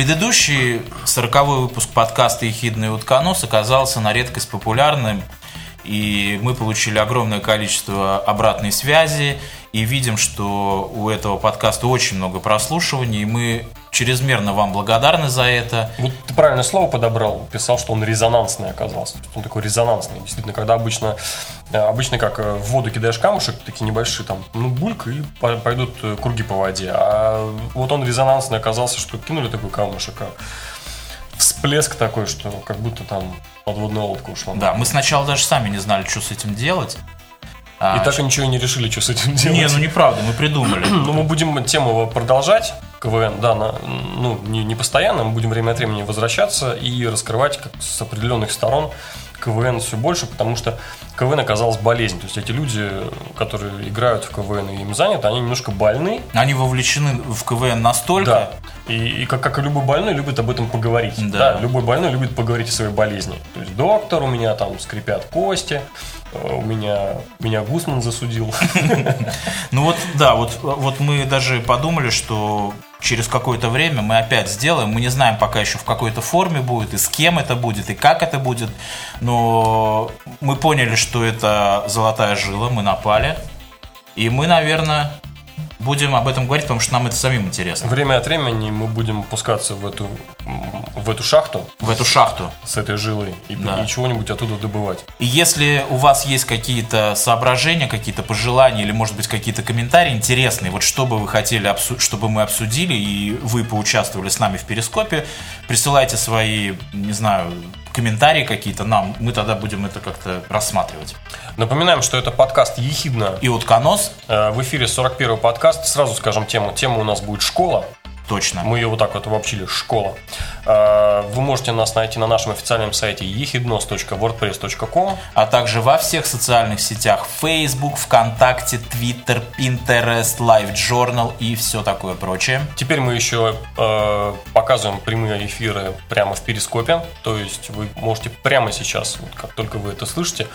Предыдущий сороковой выпуск подкаста «Ехидный утконос» оказался на редкость популярным, и мы получили огромное количество обратной связи, и видим, что у этого подкаста очень много прослушиваний, и мы чрезмерно вам благодарны за это. Вот ты правильное слово подобрал, писал, что он резонансный оказался. Он такой резонансный. Действительно, когда обычно, э, обычно как э, в воду кидаешь камушек, такие небольшие, там, ну, бульк, и пойдут э, круги по воде. А вот он резонансный оказался, что кинули такой камушек, а всплеск такой, что как будто там подводная лодка ушла. Да, мы сначала даже сами не знали, что с этим делать. И а, так и ничего не решили, что с этим делать. Не, ну неправда, мы придумали. ну, мы будем тему продолжать. КВН, да, на, ну, не, не постоянно, мы будем время от времени возвращаться и раскрывать как с определенных сторон КВН все больше, потому что КВН оказалась болезнь. То есть эти люди, которые играют в КВН и им заняты, они немножко больны. Они вовлечены в КВН настолько. Да. И, и как, как и любой больной любит об этом поговорить. Да. да. Любой больной любит поговорить о своей болезни. То есть доктор, у меня там скрипят кости, э, у меня, меня Гусман засудил. Ну вот, да, вот, вот мы даже подумали, что через какое-то время мы опять сделаем. Мы не знаем пока еще в какой-то форме будет, и с кем это будет, и как это будет. Но мы поняли, что это золотая жила, мы напали. И мы, наверное, будем об этом говорить, потому что нам это самим интересно. Время от времени мы будем пускаться в эту, в эту шахту. В эту шахту. С этой жилой. И, да. и чего-нибудь оттуда добывать. И если у вас есть какие-то соображения, какие-то пожелания или, может быть, какие-то комментарии интересные, вот что бы вы хотели, чтобы мы обсудили, и вы поучаствовали с нами в Перископе, присылайте свои, не знаю, комментарии какие-то нам, мы тогда будем это как-то рассматривать. Напоминаем, что это подкаст «Ехидна» и «Утконос». Э, в эфире 41 подкаст. Сразу скажем тему. Тема у нас будет «Школа». Точно. Мы ее вот так вот обобщили. Школа. Э, вы можете нас найти на нашем официальном сайте ехиднос.wordpress.com А также во всех социальных сетях Facebook, ВКонтакте, Twitter, Pinterest, Live Journal и все такое прочее. Теперь мы еще э, показываем прямые эфиры прямо в Перископе. То есть вы можете прямо сейчас, вот как только вы это слышите,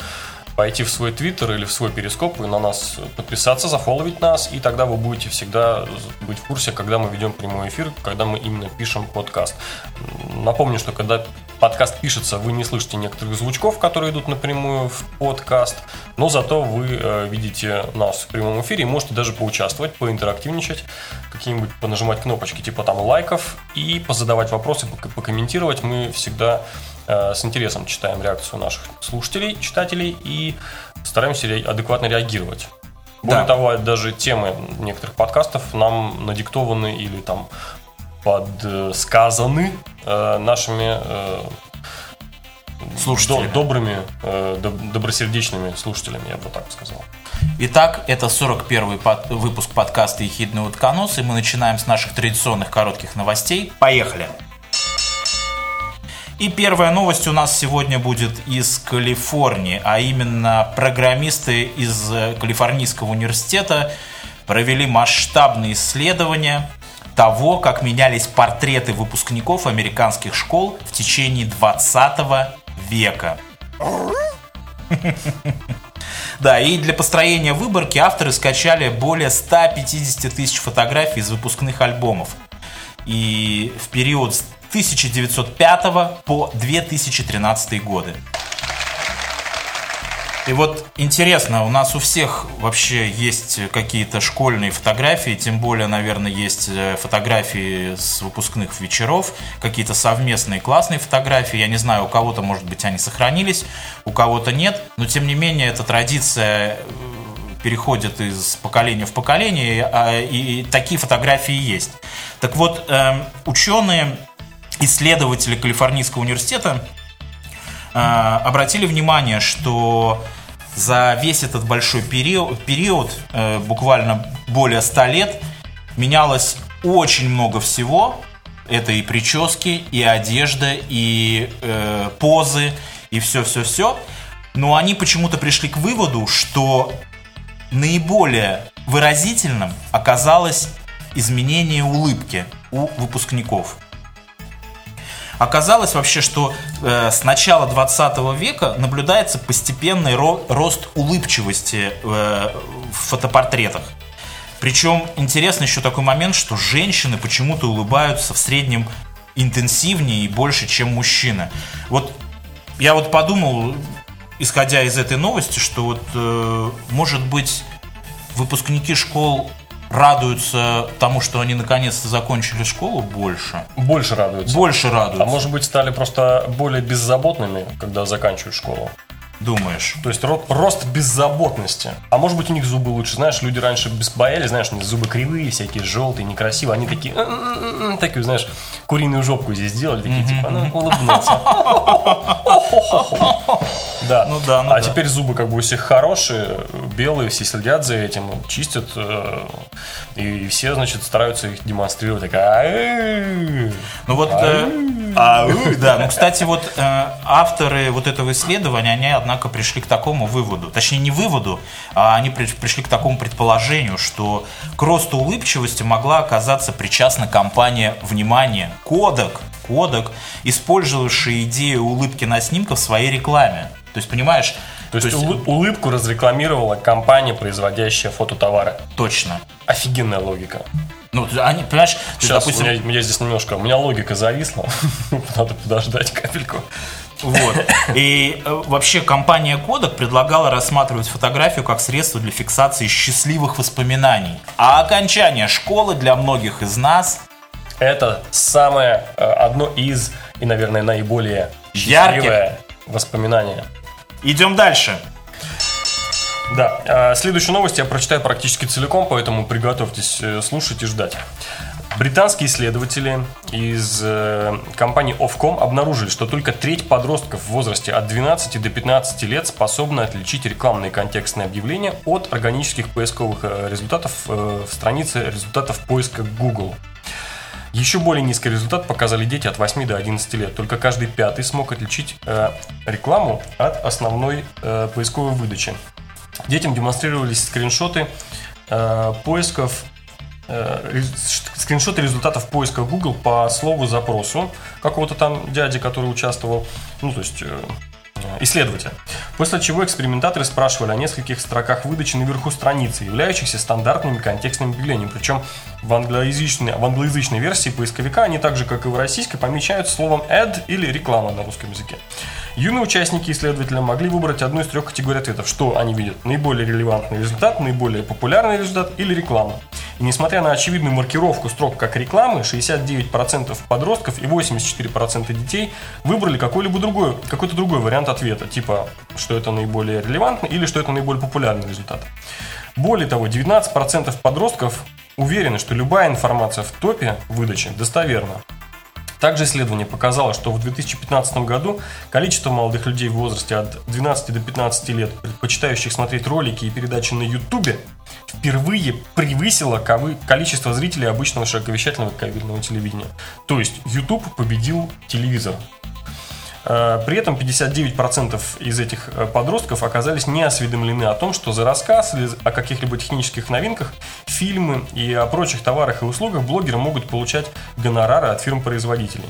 пойти в свой твиттер или в свой перископ и на нас подписаться, зафоловить нас, и тогда вы будете всегда быть в курсе, когда мы ведем прямой эфир, когда мы именно пишем подкаст. Напомню, что когда подкаст пишется, вы не слышите некоторых звучков, которые идут напрямую в подкаст, но зато вы э, видите нас в прямом эфире и можете даже поучаствовать, поинтерактивничать, какие-нибудь понажимать кнопочки типа там лайков и позадавать вопросы, покомментировать. Мы всегда с интересом читаем реакцию наших слушателей, читателей и стараемся адекватно реагировать. Более да. того, даже темы некоторых подкастов нам надиктованы или там подсказаны э, нашими э, слушателями. добрыми, э, добросердечными слушателями, я бы так сказал. Итак, это 41-й под, выпуск подкаста «Ехидный утконос», и мы начинаем с наших традиционных коротких новостей. Поехали! И первая новость у нас сегодня будет из Калифорнии, а именно программисты из э, Калифорнийского университета провели масштабные исследования того, как менялись портреты выпускников американских школ в течение 20 века. Да, и для построения выборки авторы скачали более 150 тысяч фотографий из выпускных альбомов. И в период 1905 по 2013 годы. И вот интересно, у нас у всех вообще есть какие-то школьные фотографии, тем более, наверное, есть э, фотографии с выпускных вечеров, какие-то совместные классные фотографии. Я не знаю, у кого-то, может быть, они сохранились, у кого-то нет, но тем не менее эта традиция э, переходит из поколения в поколение, а, и, такие фотографии есть. Так вот, эм, ученые исследователи Калифорнийского университета э, обратили внимание, что за весь этот большой период, период э, буквально более 100 лет, менялось очень много всего. Это и прически, и одежда, и э, позы, и все-все-все. Но они почему-то пришли к выводу, что наиболее выразительным оказалось изменение улыбки у выпускников. Оказалось вообще, что э, с начала 20 века наблюдается постепенный ро- рост улыбчивости э, в фотопортретах. Причем интересно еще такой момент, что женщины почему-то улыбаются в среднем интенсивнее и больше, чем мужчины. Вот я вот подумал, исходя из этой новости, что вот, э, может быть, выпускники школ радуются тому, что они наконец-то закончили школу больше. Больше радуются. Больше радуются. А может быть, стали просто более беззаботными, когда заканчивают школу. Думаешь? То есть ро- рост беззаботности. А может быть у них зубы лучше. Знаешь, люди раньше боялись, знаешь, у них зубы кривые, всякие желтые, некрасивые. Они такие, такие, знаешь, куриную жопку здесь сделали, такие, типа, ну, улыбнуться. Да. Ну да, ну А да. теперь зубы как бы у всех хорошие, белые, все следят за этим, чистят. э, И все, значит, стараются их демонстрировать. «Ай». Ну вот, э, да, ну, кстати, вот э, авторы вот этого исследования, они, однако, пришли к такому выводу, точнее, не выводу, а они при- пришли к такому предположению, что к росту улыбчивости могла оказаться причастна компания «Внимание», Кодек, Кодек, использовавшая идею улыбки на снимках в своей рекламе. То есть, понимаешь, То есть улы- улыбку разрекламировала компания, производящая фототовары. точно. Офигенная логика. Ну, они, понимаешь, то есть, Сейчас допустим, у, меня, у меня здесь немножко, у меня логика зависла. Надо подождать капельку. Вот. И э, вообще компания Kodak предлагала рассматривать фотографию как средство для фиксации счастливых воспоминаний. А окончание школы для многих из нас Это самое, э, одно из, и, наверное, наиболее счастливое воспоминание. Идем дальше. Да, э, следующую новость я прочитаю практически целиком, поэтому приготовьтесь э, слушать и ждать. Британские исследователи из компании Ofcom обнаружили, что только треть подростков в возрасте от 12 до 15 лет способны отличить рекламные контекстные объявления от органических поисковых результатов в странице результатов поиска Google. Еще более низкий результат показали дети от 8 до 11 лет. Только каждый пятый смог отличить э, рекламу от основной э, поисковой выдачи. Детям демонстрировались скриншоты э, поисков э, скриншоты результатов поиска Google по слову запросу какого-то там дяди, который участвовал, ну то есть э, исследователя. После чего экспериментаторы спрашивали о нескольких строках выдачи наверху страницы, являющихся стандартными контекстными объявлениями. Причем в англоязычной, в англоязычной версии поисковика они так же, как и в российской, помечают словом ad или реклама на русском языке. Юные участники исследователя могли выбрать одну из трех категорий ответов. Что они видят? Наиболее релевантный результат, наиболее популярный результат или реклама. И несмотря на очевидную маркировку строк как рекламы, 69% подростков и 84% детей выбрали какой-либо другой, какой-то другой вариант ответа, типа, что это наиболее релевантный или что это наиболее популярный результат. Более того, 19% подростков уверены, что любая информация в топе выдачи достоверна. Также исследование показало, что в 2015 году количество молодых людей в возрасте от 12 до 15 лет, предпочитающих смотреть ролики и передачи на YouTube, впервые превысило количество зрителей обычного широковещательного кабельного телевидения. То есть YouTube победил телевизор. Э, При этом 59% из этих э, подростков оказались не осведомлены о том, что за рассказ или о каких-либо технических новинках, фильмы и о прочих товарах и услугах блогеры могут получать гонорары от фирм-производителей.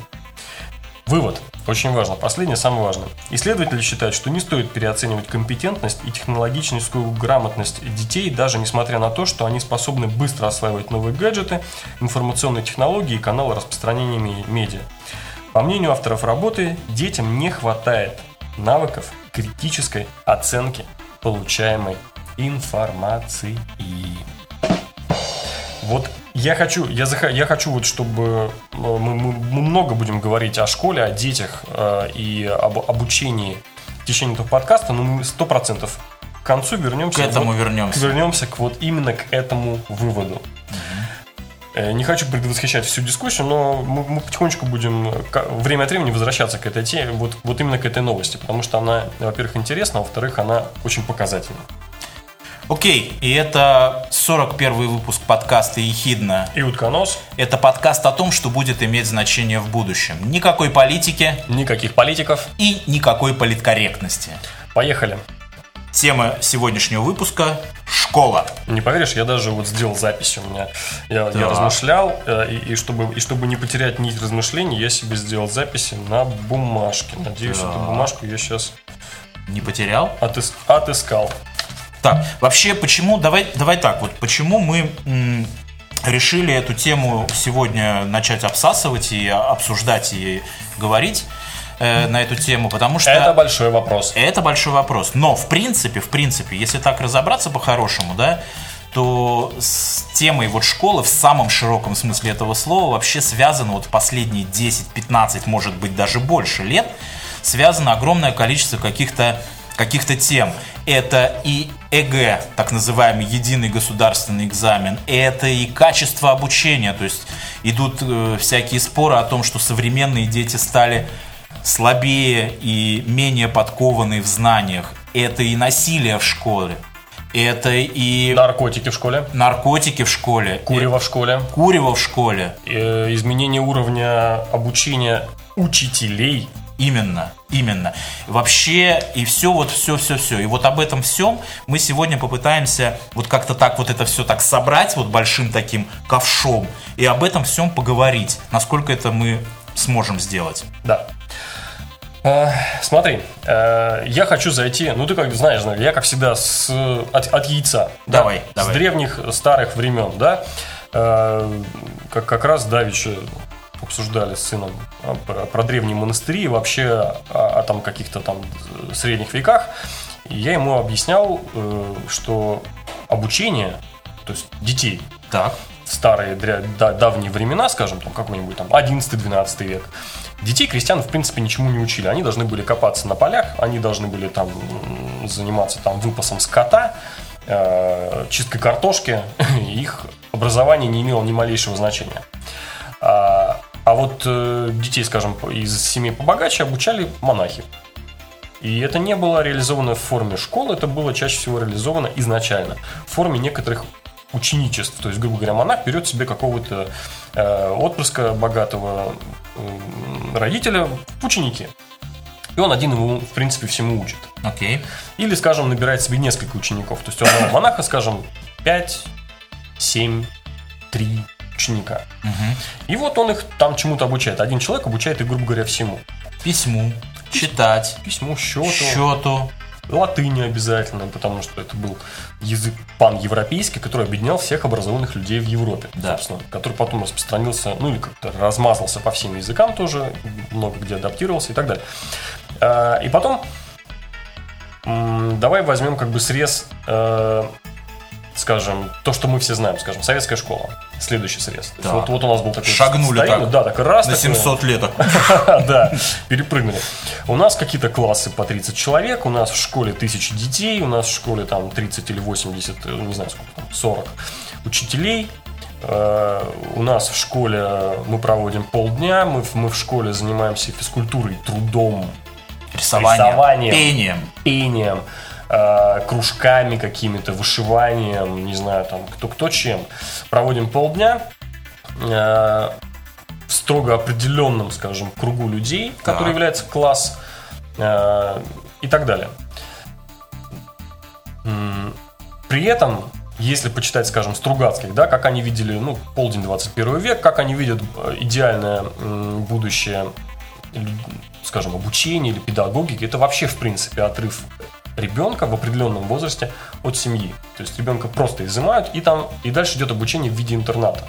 Вывод. Очень важно. Последнее, самое важное. Исследователи считают, что не стоит переоценивать компетентность и технологическую грамотность детей, даже несмотря на то, что они способны быстро осваивать новые гаджеты, информационные технологии и каналы распространения медиа. По мнению авторов работы, детям не хватает навыков критической оценки получаемой информации. Вот я хочу, я, заха- я хочу вот, чтобы э, мы, мы- мы много будем говорить о школе, о детях э, и об обучении в течение этого подкаста, но мы сто процентов к концу вернемся. К этому вот- вернемся. Вернемся к вот именно к этому выводу. Э, Не хочу предвосхищать всю дискуссию, но мы, мы потихонечку будем время от времени возвращаться к этой теме, вот, вот именно к этой новости, потому что она, во-первых, интересна, а во-вторых, она очень показательна. Окей, и это 41 выпуск подкаста «Ехидна». И утконос, Это подкаст о том, что будет иметь значение в будущем. Никакой политики никаких политиков. и никакой политкорректности. Поехали. Тема сегодняшнего выпуска – школа. Не поверишь, я даже вот сделал запись у меня. Я, я Так. размышлял, э, и, и чтобы, и чтобы не потерять нить размышлений, я себе сделал записи на бумажке. Надеюсь, Так. эту бумажку я сейчас Не потерял? отыскал. Так, вообще, почему, давай, давай так, вот почему мы решили эту тему сегодня начать обсасывать и обсуждать и говорить э, на эту тему, потому что... Это большой вопрос. Это большой вопрос. Но, в принципе, в принципе, если так разобраться по-хорошему, да, то с темой вот школы в самом широком смысле этого слова вообще связано вот последние 10, 15, может быть даже больше лет, связано огромное количество каких-то каких-то тем. Это и ЭГЭ, так называемый единый государственный экзамен, это и качество обучения, то есть идут э, всякие споры о том, что современные дети стали слабее и менее подкованные в знаниях. Это и насилие в школе. Это и... Наркотики в школе. Наркотики в школе. Курево в школе. Курево в школе. Э, изменение уровня обучения учителей Именно, именно. Вообще, и все, вот все, все, все. И вот об этом всем мы сегодня попытаемся вот как-то так вот это все так собрать, вот большим таким ковшом, и об этом всем поговорить, насколько это мы сможем сделать. Да. Э, смотри, э, я хочу зайти, ну ты как знаешь, я как всегда с, от, от яйца. Давай, да, давай. С древних старых времен, да. Э, как, как раз Давича обсуждали с сыном а, про, про древние монастыри и вообще о, о там каких-то там средних веках. И я ему объяснял, что обучение, то есть детей, так. в старые да, давние времена, скажем, там какой-нибудь там 11-12 век, детей крестьян в принципе ничему не учили. Они должны были копаться на полях, они должны были там заниматься там выпасом скота, э, чисткой картошки. Их образование не имело ни малейшего значения. А, а вот э, детей, скажем, из семей побогаче обучали монахи. И это не было реализовано в форме школы, это было чаще всего реализовано изначально в форме некоторых ученичеств. То есть, грубо говоря, монах берет себе какого-то э, отпрыска богатого родителя в ученики. И он один ему, в принципе, всему учит. Окей. Okay. Или, скажем, набирает себе несколько учеников. То есть у одного монаха, скажем, 5, 7, 3, ученика. Угу. И вот он их там чему-то обучает. Один человек обучает их, грубо говоря, всему. Письму, читать, письму, счету, счету, латыни обязательно, потому что это был язык пан-европейский, который объединял всех образованных людей в Европе, да. собственно, который потом распространился, ну или как-то размазался по всем языкам тоже, много где адаптировался и так далее. А, и потом давай возьмем как бы срез э, скажем, то, что мы все знаем, скажем, советская школа, следующий срез. Да. Вот, вот у нас был такой Шагнули так, да, так раз. На 700 такой, лет. Да, перепрыгнули. У нас какие-то классы по 30 человек, у нас в школе тысячи детей, у нас в школе там 30 или 80, э, не знаю сколько там, 40 учителей. Э, у нас в школе мы проводим полдня, мы, мы в школе занимаемся физкультурой, трудом, рисованием, рисованием пением. пением э, кружками какими-то, вышиванием, не знаю, там, кто кто чем. Проводим полдня э, в строго определенном, скажем, кругу людей, который является класс э, и так далее. При этом если почитать, скажем, Стругацких, да, как они видели, ну, полдень 21 век, как они видят э, идеальное будущее, скажем, обучения или педагогики, это вообще, в принципе, отрыв ребенка в определенном возрасте от семьи. То есть ребенка просто изымают, и там и дальше идет обучение в виде интерната.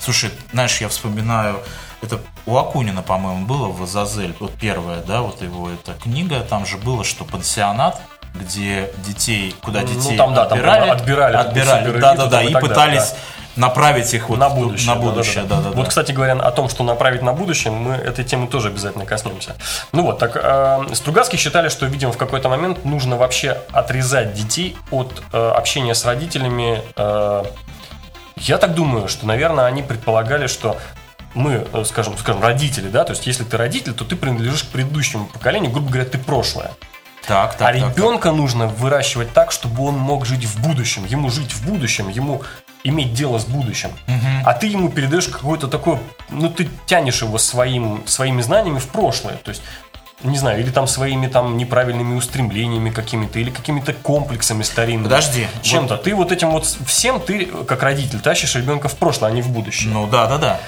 Слушай, знаешь, я вспоминаю, это у Акунина, по-моему, было в Азазель, вот первая, да, вот его эта книга, там же было, что пансионат, где детей, куда ну, детей ну, там, да, отбирали, там, отбирали, отбирали, да, да, да, и, и пытались да направить их вот на будущее. На будущее да, да, да, да, Вот, кстати говоря, о том, что направить на будущее, мы этой темы тоже обязательно коснемся. Ну вот, так э, Стругацкие считали, что, видимо, в какой-то момент нужно вообще отрезать детей от э, общения с родителями. Э, я так думаю, что, наверное, они предполагали, что мы, э, скажем, скажем, родители, да, то есть если ты родитель, то ты принадлежишь к предыдущему поколению, грубо говоря, ты прошлое. Так, так, а ребенка так. нужно выращивать так, чтобы он мог жить в будущем. Ему жить в будущем, ему иметь дело с будущим. Угу. А ты ему передаешь какое-то такое, ну ты тянешь его своим, своими знаниями в прошлое. То есть не знаю, или там своими там неправильными устремлениями какими-то, или какими-то комплексами старинными. Подожди. Чем-то. Вот... Ты вот этим вот всем, ты как родитель тащишь ребенка в прошлое, а не в будущее. Ну да, да, да.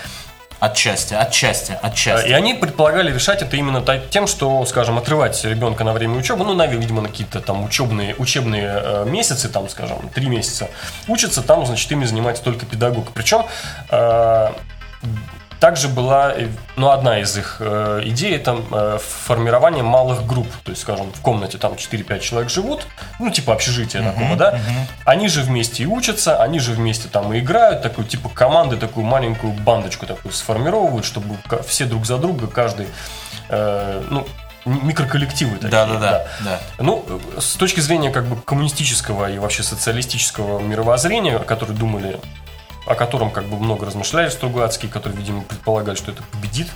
Отчасти, отчасти, отчасти. И они предполагали решать это именно тем, что, скажем, отрывать ребенка на время учебы, ну, на, видимо, на какие-то там учебные, учебные э, месяцы, там, скажем, три месяца, учатся, там, значит, ими занимается только педагог. Причем э, также была, э, ну, одна из их э, идей, это э, формирование малых групп. То есть, скажем, в комнате там 4-5 человек живут, ну, типа общежития uh-huh, такого, да? Uh-huh. Они же вместе и учатся, они же вместе там и играют, такую, типа, команды, такую маленькую бандочку такую сформировывают, чтобы все друг за друга, каждый, э, ну, микроколлективы такие. Да, да, да, да. Ну, с точки зрения как бы коммунистического и вообще социалистического мировоззрения, которые думали о котором как бы много размышляли Стругацкие, которые, видимо, предполагали, что это победит,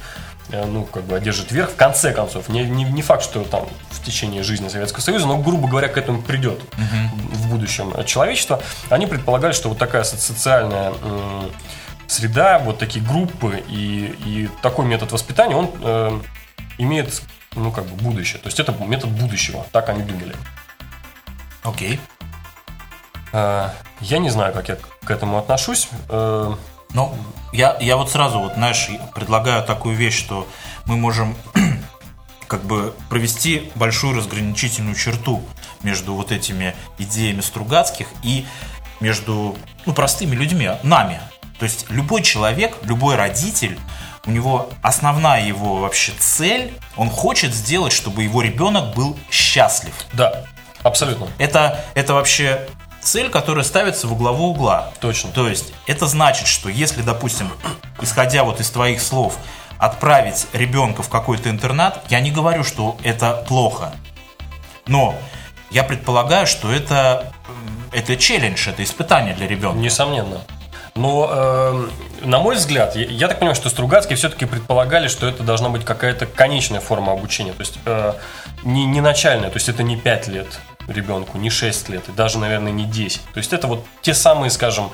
э, ну, как бы одержит верх. В конце концов, не, не, не факт, что там в течение жизни Советского Союза, но, грубо говоря, к этому придет угу. в будущем человечество. Они предполагали, что вот такая социальная среда, вот такие группы и, и такой метод воспитания, он э, имеет, ну, как бы будущее. То есть это метод будущего, так они думали. Окей. Okay. Э, я не знаю, как я к этому отношусь. Э, ну, я, я вот сразу, вот, знаешь, предлагаю такую вещь, что мы можем как бы провести большую разграничительную черту между вот этими идеями Стругацких и между ну, простыми людьми, нами. То есть любой человек, любой родитель, у него основная его вообще цель, он хочет сделать, чтобы его ребенок был счастлив. Да, абсолютно. Это, это вообще цель, которая ставится в главу угла. Точно. То есть это значит, что если, допустим, исходя вот из твоих слов, отправить ребенка в какой-то интернат, я не говорю, что это плохо. Но я предполагаю, что это, это челлендж, это испытание для ребенка. Несомненно. Но, э, на мой взгляд, я, я так понимаю, что Стругацкие все-таки предполагали, что это должна быть какая-то конечная форма обучения. То есть э, не, не начальная, то есть это не 5 лет ребенку, не 6 лет, и даже, наверное, не 10. То есть это вот те самые, скажем,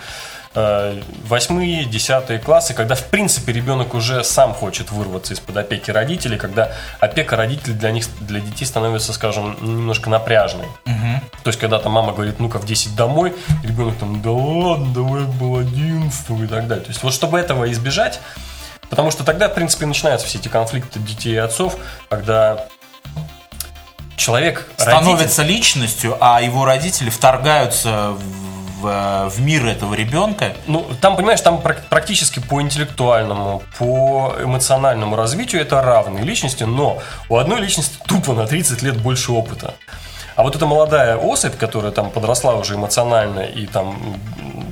э, восьмые, десятые классы, когда, в принципе, ребенок уже сам хочет вырваться из-под опеки родителей, когда опека родителей для них, для детей становится, скажем, немножко напряжной. Угу. То есть, когда там мама говорит, ну-ка, в 10 домой, ребенок там, да ладно, давай был 11 и так далее. То есть, вот чтобы этого избежать, потому что тогда, в принципе, начинаются все эти конфликты детей и отцов, когда человек становится родитель... личностью, а его родители вторгаются в, в мир этого ребенка. Ну, там, понимаешь, там практически по интеллектуальному, по эмоциональному развитию это равные личности, но у одной личности тупо на 30 лет больше опыта. А вот эта молодая особь, которая там подросла уже эмоционально и там,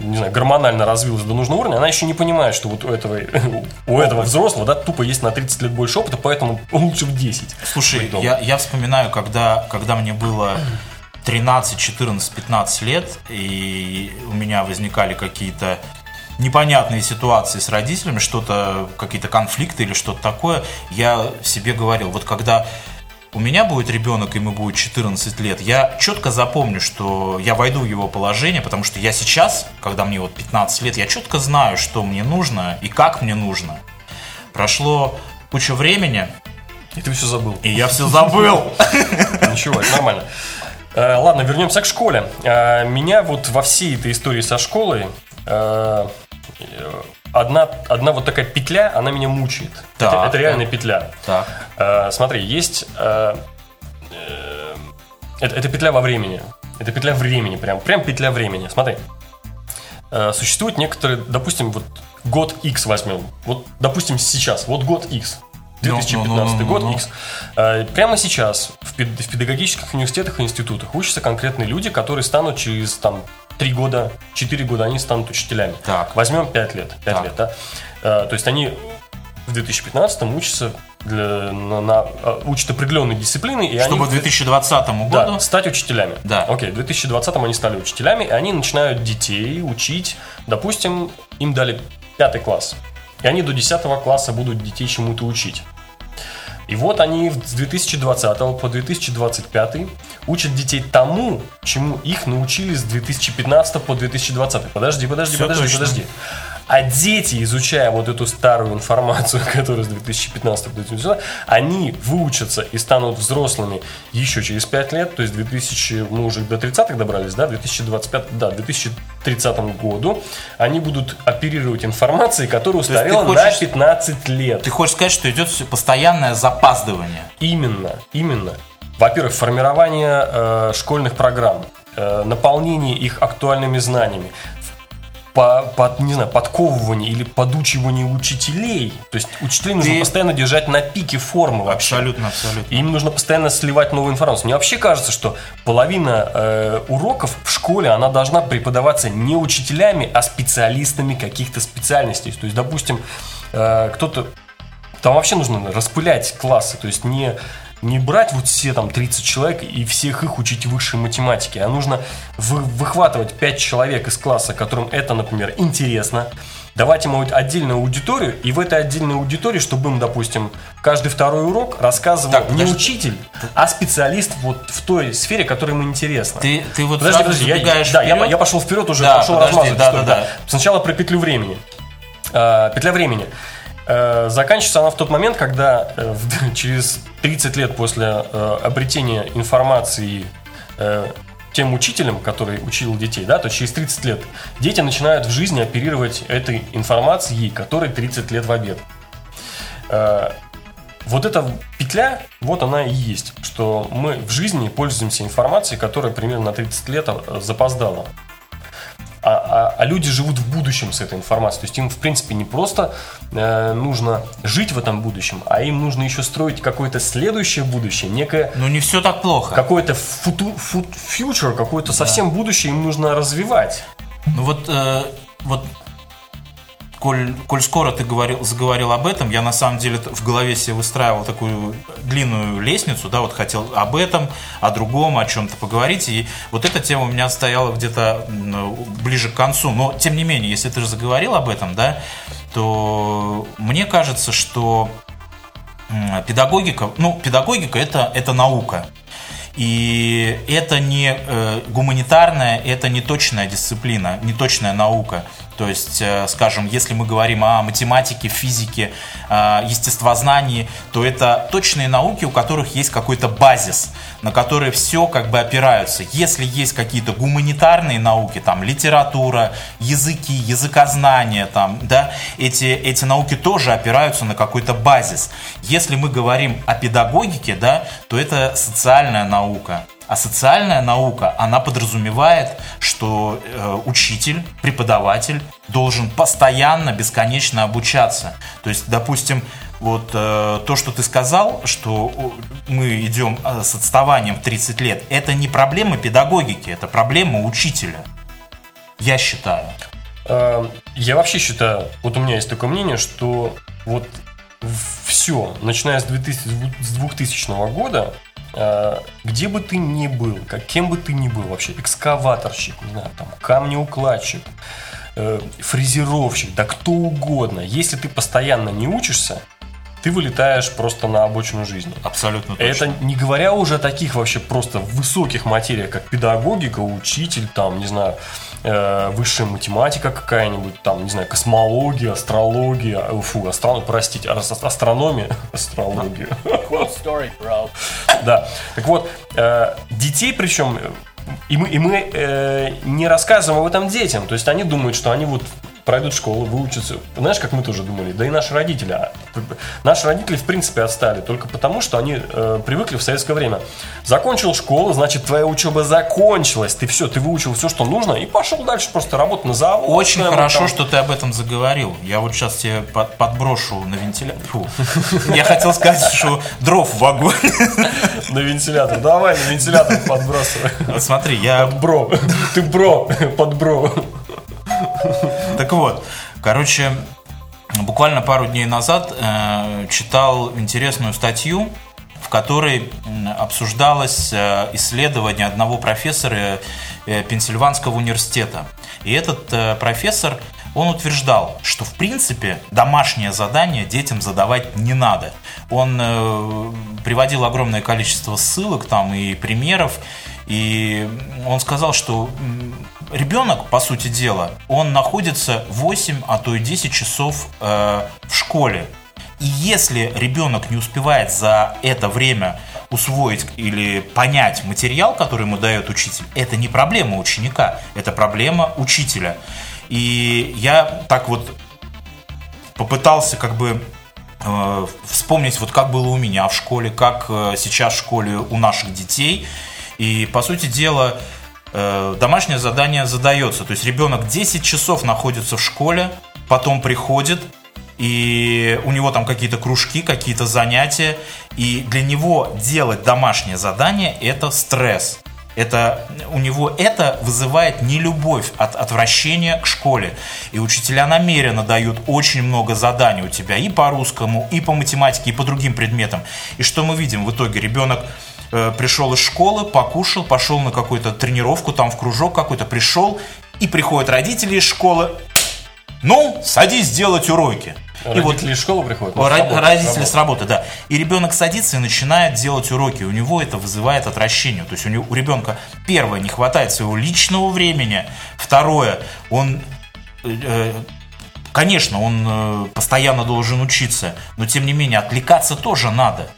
не знаю, гормонально развилась до нужного уровня, она еще не понимает, что вот у этого, у этого взрослого, да, тупо есть на 30 лет больше опыта, поэтому лучше в 10. Слушай, я, я вспоминаю, когда, когда мне было 13, 14, 15 лет, и у меня возникали какие-то непонятные ситуации с родителями, что-то, какие-то конфликты или что-то такое, я себе говорил, вот когда у меня будет ребенок, ему будет 14 лет, я четко запомню, что я войду в его положение, потому что я сейчас, когда мне вот 15 лет, я четко знаю, что мне нужно и как мне нужно. Прошло куча времени. И ты все забыл. И я все забыл. Ничего, это нормально. Э, ладно, вернемся к школе. Э, меня вот во всей этой истории со школой э, одна, одна вот такая петля, она меня мучает. Так, это, это реальная петля. Так. Э, смотри, есть... Э, э, это, это петля во времени. Это петля времени, прям, прям петля времени. Смотри. Э, существуют некоторые, допустим, вот год X возьмем. Вот, допустим, сейчас. Вот год X. 2015 no, no, no, год X. Э, прямо сейчас в педагогических университетах и институтах учатся конкретные люди, которые станут через там три года, четыре года они станут учителями. Так. Возьмем пять лет. пять лет, да? Э, то есть они в 2015 учатся для, на, на, э, учат определенные дисциплины. И Чтобы они, к 2020 году да, стать учителями. Да. Окей, в 2020 они стали учителями, и они начинают детей учить. Допустим, им дали пятый класс. И они до 10 класса будут детей чему-то учить. И вот они с 2020 по 2025 учат детей тому, чему их научили с 2015 по 2020. Подожди, подожди, Все подожди, точно. подожди. А дети, изучая вот эту старую информацию, которая с 2015 года, они выучатся и станут взрослыми еще через 5 лет, то есть 2000, мы уже до 30-х добрались, да, 2025, да, 2030 году, они будут оперировать информацией, которая устарела хочешь, на 15 лет. Ты хочешь сказать, что идет постоянное запаздывание? Именно, именно. Во-первых, формирование э, школьных программ, э, наполнение их актуальными знаниями, по, под, не знаю, подковывание или подучивание учителей. То есть учителей нужно Ты... постоянно держать на пике формы вообще. Абсолютно, абсолютно. им нужно постоянно сливать новую информацию. Мне вообще кажется, что половина э, уроков в школе, она должна преподаваться не учителями, а специалистами каких-то специальностей. То есть, допустим, э, кто-то... Там вообще нужно распылять классы, то есть не не брать вот все там 30 человек и всех их учить высшей математике, а нужно вы, выхватывать 5 человек из класса, которым это, например, интересно, давать им отдельную аудиторию, и в этой отдельной аудитории, чтобы им, допустим, каждый второй урок рассказывал так, не учитель, а специалист вот в той сфере, которая ему интересна. Ты, ты вот подожди, подожди, я, да, я, я пошел вперед, уже да, пошел подожди, размазывать. Да, да, да. Сначала про петлю времени. А, петля времени. Э, заканчивается она в тот момент, когда э, через 30 лет после э, обретения информации тем учителем, который учил детей, да, то через 30 лет дети начинают в жизни оперировать этой информацией, которой 30 лет в обед. Вот эта петля, вот она и есть, что мы в жизни пользуемся информацией, которая примерно на 30 лет запоздала а, а, а люди живут в будущем с этой информацией. То есть им, в принципе, не просто э, нужно жить в этом будущем, а им нужно еще строить какое-то следующее будущее, некое... Ну, не все так плохо. Какое-то футу, фут, future, какое-то да. совсем будущее им нужно развивать. Ну вот, э, вот коль, коль скоро ты говорил, заговорил об этом, я на самом деле в голове себе выстраивал такую длинную лестницу, да, вот хотел об этом, о другом, о чем-то поговорить, и вот эта тема у меня стояла где-то ближе к концу, но тем не менее, если ты же заговорил об этом, да, то мне кажется, что педагогика, ну, педагогика это, это наука, и это не э, гуманитарная, это не точная дисциплина, не точная наука. То есть, э, скажем, если мы говорим о математике, физике, э, естествознании, то это точные науки, у которых есть какой-то базис, на который все как бы опираются. Если есть какие-то гуманитарные науки, там литература, языки, языкознание, там, да, эти, эти науки тоже опираются на какой-то базис. Если мы говорим о педагогике, да, то это социальная наука. А социальная наука, она подразумевает, что э, учитель, преподаватель должен постоянно, бесконечно обучаться. То есть, допустим, вот э, то, что ты сказал, что мы идем э, с отставанием в 30 лет, это не проблема педагогики, это проблема учителя. Я считаю. Эм, я вообще считаю, вот у меня есть такое мнение, что вот все, начиная с 2000, с 2000 года, Э, где бы ты ни был, каким бы ты ни был вообще, экскаваторщик, не знаю, там, камнеукладчик, э, фрезеровщик, да кто угодно, если ты постоянно не учишься, ты вылетаешь просто на обочину жизни. Абсолютно точно. Это не говоря уже о таких вообще просто высоких материях, как педагогика, учитель, там, не знаю, э, высшая математика какая-нибудь, там, не знаю, космология, астрология, э, фу, астрон, простите, астрономия, астрология. Cool story, bro. Да, так вот, э, детей причем и мы, и мы э, не рассказываем об этом детям. То есть они думают, что они вот пройдут школу, выучатся. Знаешь, как мы тоже думали, да и наши родители. А, наши родители, в принципе, отстали только потому, что они э, привыкли в советское время. Закончил школу, значит, твоя учеба закончилась. Ты все, ты выучил все, что нужно, и пошел дальше просто работать на завод. Очень хорошо, там. что ты об этом заговорил. Я вот сейчас тебе подброшу на вентилятор. Я хотел сказать, что дров в огонь. На вентилятор. Давай на вентилятор подбрасывай. Смотри, я... Бро. Ты бро. Под бро. Так вот, короче, буквально пару дней назад э, читал интересную статью, в которой обсуждалось э, исследование одного профессора э, Пенсильванского университета. И этот э, профессор он утверждал, что в принципе домашнее задание детям задавать не надо. Он э, приводил огромное количество ссылок там и примеров, и он сказал, что ребенок, по сути дела, он находится 8, а то и 10 часов э, в школе. И если ребенок не успевает за это время усвоить или понять материал, который ему дает учитель, это не проблема ученика, это проблема учителя. И я так вот попытался как бы э, вспомнить, вот как было у меня в школе, как э, сейчас в школе у наших детей. И, по сути дела, э, домашнее задание задается. То есть ребенок 10 часов находится в школе, потом приходит, и у него там какие-то кружки, какие-то занятия, и для него делать домашнее задание – это стресс. Это, у него это вызывает не любовь от отвращения к школе. И учителя намеренно дают очень много заданий у тебя и по русскому, и по математике, и по другим предметам. И что мы видим? В итоге ребенок э, пришел из школы, покушал, пошел на какую-то тренировку, там в кружок какой-то пришел, и приходят родители из школы. Ну, садись делать уроки. Родители и вот из школы приходят? Ну, ро- родители с работы, да. И ребенок садится и начинает делать уроки. У него это вызывает отвращение. То есть у, него, у ребенка, первое, не хватает своего личного времени. Второе, он... Э, конечно, он э, постоянно должен учиться, но тем не менее отвлекаться тоже надо.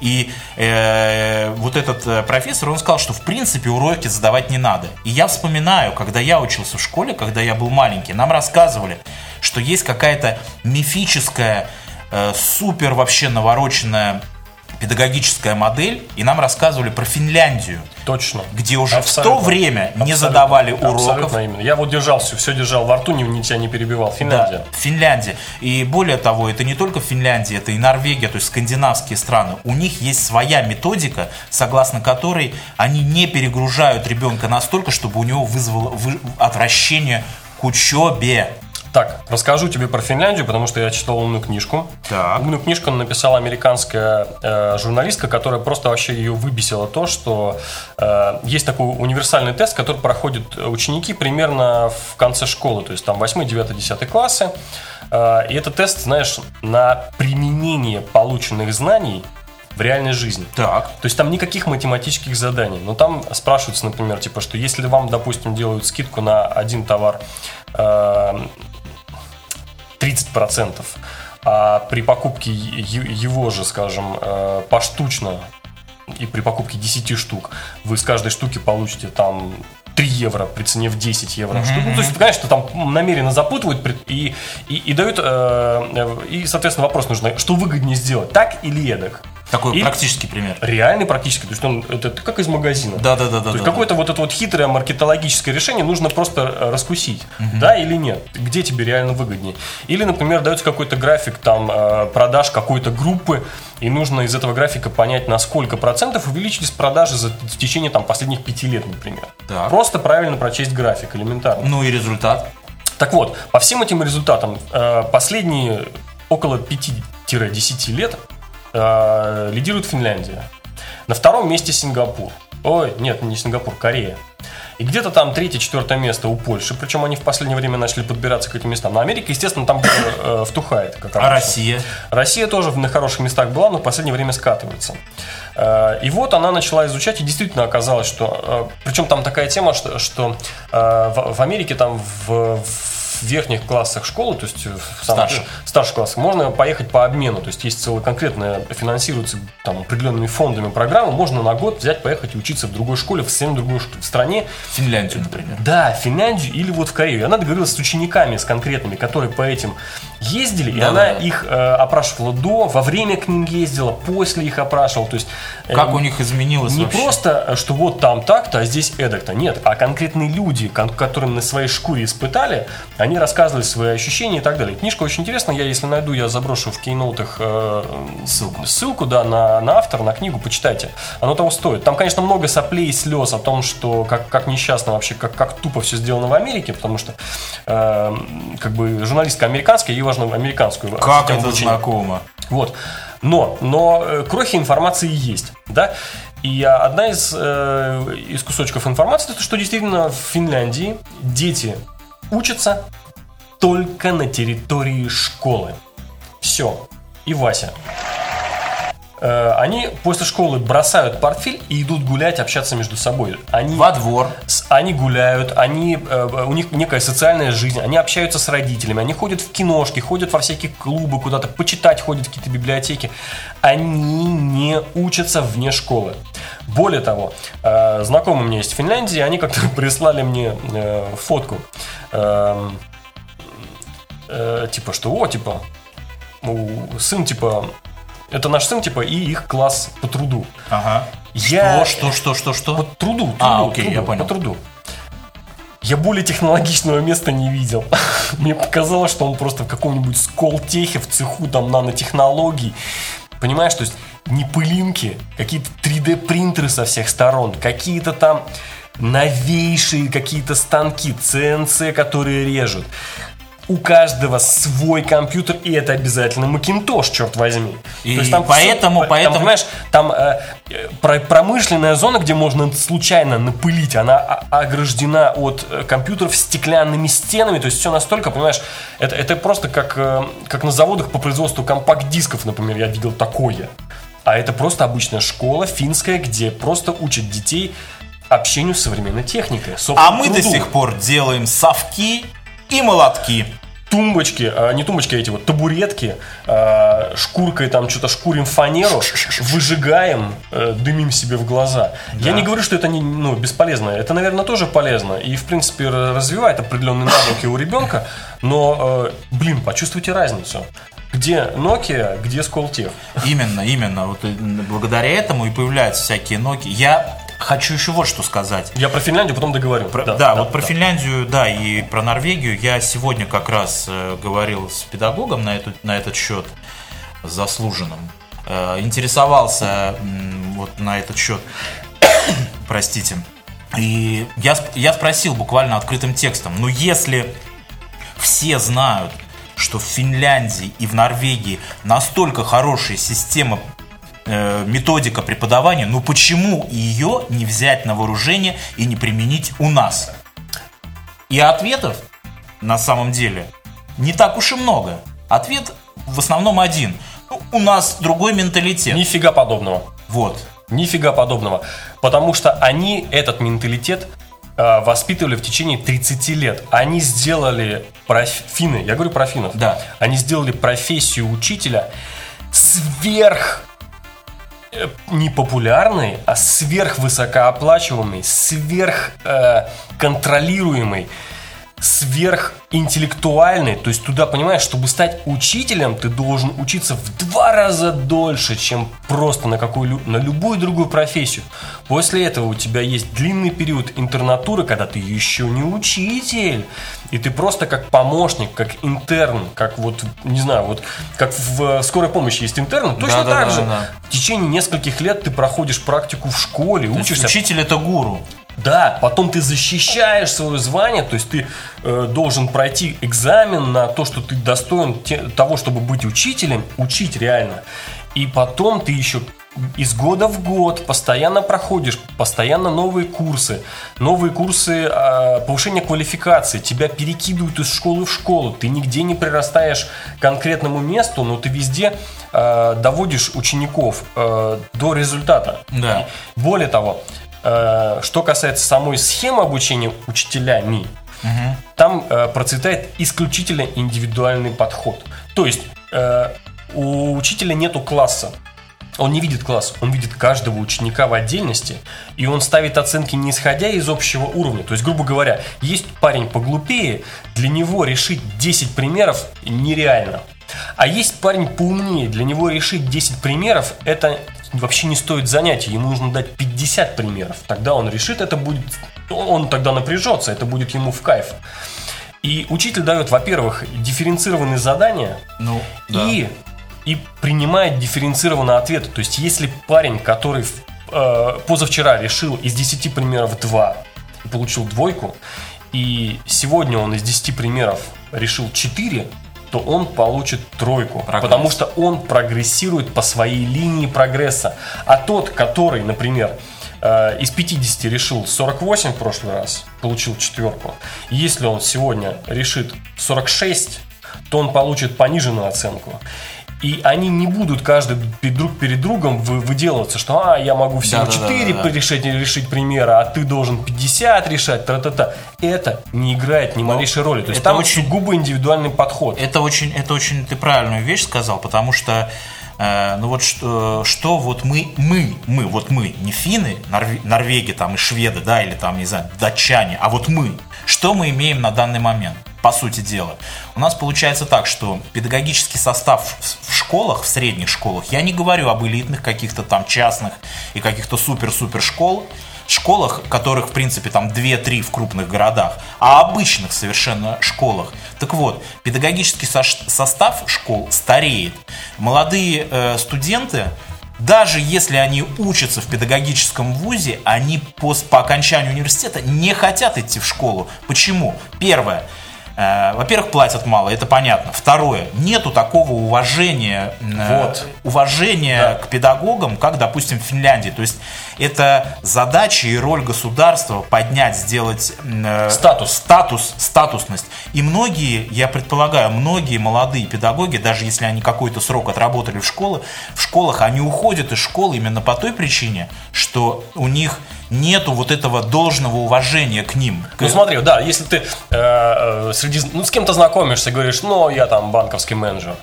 И э, вот этот э, профессор, он сказал, что в принципе уроки задавать не надо. И я вспоминаю, когда я учился в школе, когда я был маленький, нам рассказывали, что есть какая-то мифическая, э, супер вообще навороченная педагогическая модель, и нам рассказывали про Финляндию. Точно. Где уже абсолютно, в то время абсолютно, не задавали уроков. Абсолютно именно. Я вот держал все, все держал во рту, не, тебя не перебивал. Финляндия. Да, Финляндия. И более того, это не только Финляндия, это и Норвегия, то есть скандинавские страны. У них есть своя методика, согласно которой они не перегружают ребенка настолько, чтобы у него вызвало отвращение к учебе. Так, расскажу тебе про Финляндию, потому что я читал умную книжку. Так. Умную книжку написала американская э, журналистка, которая просто вообще ее выбесила то, что э, есть такой универсальный тест, который проходят ученики примерно в конце школы, то есть там 8, 9, 10 классы. Э, и это тест, знаешь, на применение полученных знаний в реальной жизни. Так. То есть там никаких математических заданий. Но там спрашивается, например, типа, что если вам, допустим, делают скидку на один товар э, 30%, а при покупке его же, скажем, э, поштучно и при покупке 10 штук вы с каждой штуки получите там 3 евро при цене в 10 евро mm-hmm. Ну, то есть, конечно, там намеренно запутывают и, и, и дают, э, э, и, соответственно, вопрос нужно, что выгоднее сделать, так или эдак. Такой и практический пример. Реальный практический. То есть он это как из магазина. Да, да, да. То да, есть да, какое-то да. вот это вот хитрое маркетологическое решение нужно просто э, раскусить. Угу. Да или нет? Где тебе реально выгоднее? Или, например, дается какой-то график там э, продаж какой-то группы, и нужно из этого графика понять, на сколько процентов увеличились продажи за, в течение там последних пяти лет, например. Так. Просто правильно прочесть график, элементарно. Ну и результат? Так вот, по всем этим результатам э, последние около 5-10 лет э, лидирует Финляндия. На втором месте Сингапур. Ой, нет, не Сингапур, Корея. И где-то там третье-четвертое место у Польши. Причем они в последнее время начали подбираться к этим местам. Но Америка, естественно, там э, втухает. Как а Россия? Россия тоже на хороших местах была, но в последнее время скатывается. Э, и вот она начала изучать, и действительно оказалось, что... Э, причем там такая тема, что, что э, в, в Америке там в, в в верхних классах школы, то есть в старших, старших классах, можно поехать по обмену. То есть есть целая конкретная, финансируется там определенными фондами программа, можно на год взять, поехать и учиться в другой школе, в совсем другой стране. Финляндию, например. Да, Финляндию или вот в Корею. И она договорилась с учениками, с конкретными, которые по этим ездили, да, и она да. их э, опрашивала до, во время к ним ездила, после их опрашивала. То есть, э, как у них изменилось Не вообще? просто, э, что вот там так-то, а здесь эдак-то. Нет, а конкретные люди, которые на своей шкуре испытали, они рассказывали свои ощущения и так далее. Книжка очень интересная, я если найду, я заброшу в кейноутах э, ссылку, ссылку да, на, на автора, на книгу, почитайте. Оно того стоит. Там, конечно, много соплей и слез о том, что как, как несчастно вообще, как, как тупо все сделано в Америке, потому что э, как бы журналистка американская, ее важно американскую. Как это обучения. знакомо. Вот. Но, но э, крохи информации есть, да. И одна из, э, из кусочков информации, это что действительно в Финляндии дети учатся только на территории школы. Все. И Вася. Э, Они после школы бросают портфель и идут гулять, общаться между собой. Они, Во двор. они гуляют, они, э, у них некая социальная жизнь, они общаются с родителями, они ходят в киношки, ходят во всякие клубы, куда-то почитать ходят в какие-то библиотеки. Они не учатся вне школы. Более того, э, знакомые у меня есть в Финляндии, они как-то прислали мне фотку. Эм, типа, что, о, типа, сын, типа, это наш сын, типа, и их класс по труду. Ага. Я- Что, что, что, что, что? По труду, труду, А, окей, труду, я понял. По труду. Я более технологичного места не видел. Мне показалось, что он просто в каком-нибудь сколтехе, в цеху там нанотехнологий. Понимаешь, то есть не пылинки, какие-то 3D принтеры со всех сторон, какие-то там новейшие какие-то станки, CNC, которые режут. У каждого свой компьютер, и это обязательно Macintosh, черт возьми. И всё- поэтому- там, поэтому- понимаешь, там э, э, про- промышленная зона, где можно случайно напылить, она ограждена от э, компьютеров стеклянными стенами, то есть все настолько, понимаешь, это, это просто как, э, как на заводах по производству компакт-дисков, например, я видел такое. А это просто обычная школа финская, где просто учат детей общению с современной техникой. А мы до труду. сих пор делаем совки и молотки. Тумбочки, а, не тумбочки, а эти вот табуретки, а, шкуркой там что-то шкурим фанеру, выжигаем, э, дымим себе в глаза. Я не говорю, что это не, ну, бесполезно. Это, наверное, тоже полезно. И, в принципе, развивает определенные навыки у ребенка. Но, э, блин, почувствуйте разницу. Где Nokia, где Сколтех. Именно, именно. Вот э, благодаря этому и появляются всякие Nokia. Я хочу еще вот что сказать. Я про Финляндию потом договорю. Про- да, вот про Финляндию, да, и про Норвегию я сегодня как раз э, говорил с педагогом на, эту, на этот счет, заслуженным. Э, интересовался вот на этот счет, простите. И я, я спросил буквально открытым текстом, ну если все знают, что в Финляндии и в Норвегии настолько хорошая система э, методика преподавания, ну почему ее не взять на вооружение и не применить у нас? И ответов на самом деле не так уж и много. Ответ в основном один. Ну, у нас другой менталитет. Нифига подобного. Вот. Нифига подобного. Потому что они этот менталитет э, воспитывали в течение 30 лет. Они сделали проф- финны, я говорю про финнов. Да. Они сделали профессию учителя сверх э, не популярной, а сверх высокооплачиваемой, сверх э, контролируемой, сверх интеллектуальной. То есть туда, понимаешь, чтобы стать учителем, ты должен учиться в два раза дольше, чем просто на, какую, на любую другую профессию. После этого у тебя есть длинный период интернатуры, когда ты еще не учитель. И ты просто как помощник, как интерн, как вот, не знаю, вот как в скорой помощи есть интерн, точно Да-да-да, так же. да. В течение нескольких лет ты проходишь практику в школе, То учишься учитель это гуру. Да, потом ты защищаешь свое звание, то есть ты э, должен пройти экзамен на то, что ты достоин те- того, чтобы быть учителем, учить реально. И потом ты еще из года в год постоянно проходишь, постоянно новые курсы, новые курсы э, повышения квалификации, тебя перекидывают из школы в школу, ты нигде не прирастаешь к конкретному месту, но ты везде э, доводишь учеников э, до результата. Да. Более того, что касается самой схемы обучения учителями, там э, процветает исключительно индивидуальный подход. То есть э, у учителя нету класса. Он не видит класс, он видит каждого ученика в отдельности, и он ставит оценки не исходя из общего уровня. То есть, грубо говоря, есть парень поглупее, для него решить 10 примеров нереально. А есть парень поумнее, для него решить 10 примеров это вообще не стоит занятия, ему нужно дать 50 примеров. Тогда он решит, это будет, он тогда напряжется, это будет ему в кайф. И учитель дает, во-первых, дифференцированные задания, Ну, да. и, и принимает дифференцированные ответы. То есть, если парень, который э, позавчера решил из 10 примеров 2 и получил двойку, и сегодня он из 10 примеров решил 4, то он получит тройку. Прогресс. Потому что он прогрессирует по своей линии прогресса. А тот, который, например, э, из 50 решил 48 в прошлый раз, получил четверку. Если он сегодня решит 46, то он получит пониженную оценку. И они не будут каждый друг перед другом выделываться, что а, я могу всего да, 4 да, да, да. решить, решить примеры, а ты должен 50 решать, та-та-та. Это не играет ни малейшей роли. То есть там очень губо индивидуальный подход. Это очень, это очень ты правильную вещь сказал, потому что э, ну вот что, что вот мы, мы, мы, вот мы, не финны, Норве, Норвеги там и шведы, да, или там, не знаю, датчане, а вот мы, что мы имеем на данный момент? по сути дела. У нас получается так, что педагогический состав школах, в средних школах, я не говорю об элитных каких-то там частных и каких-то супер-супер школ, школах, которых, в принципе, там 2-3 в крупных городах, а обычных совершенно школах. Так вот, педагогический со- состав школ стареет. Молодые э, студенты, даже если они учатся в педагогическом вузе, они по, по окончанию университета не хотят идти в школу. Почему? Первое – во-первых, платят мало, это понятно. Второе, нету такого уважения, э, вот. уважения да. к педагогам, как, допустим, в Финляндии. То есть это задача и роль государства поднять, сделать э, статус. статус, статусность. И многие, я предполагаю, многие молодые педагоги, даже если они какой-то срок отработали в школе, в школах они уходят из школы именно по той причине, что у них нету вот этого должного уважения к ним. Ну смотри, да, если ты э, э среди, ну, с кем-то знакомишься, говоришь, ну, я там банковский менеджер.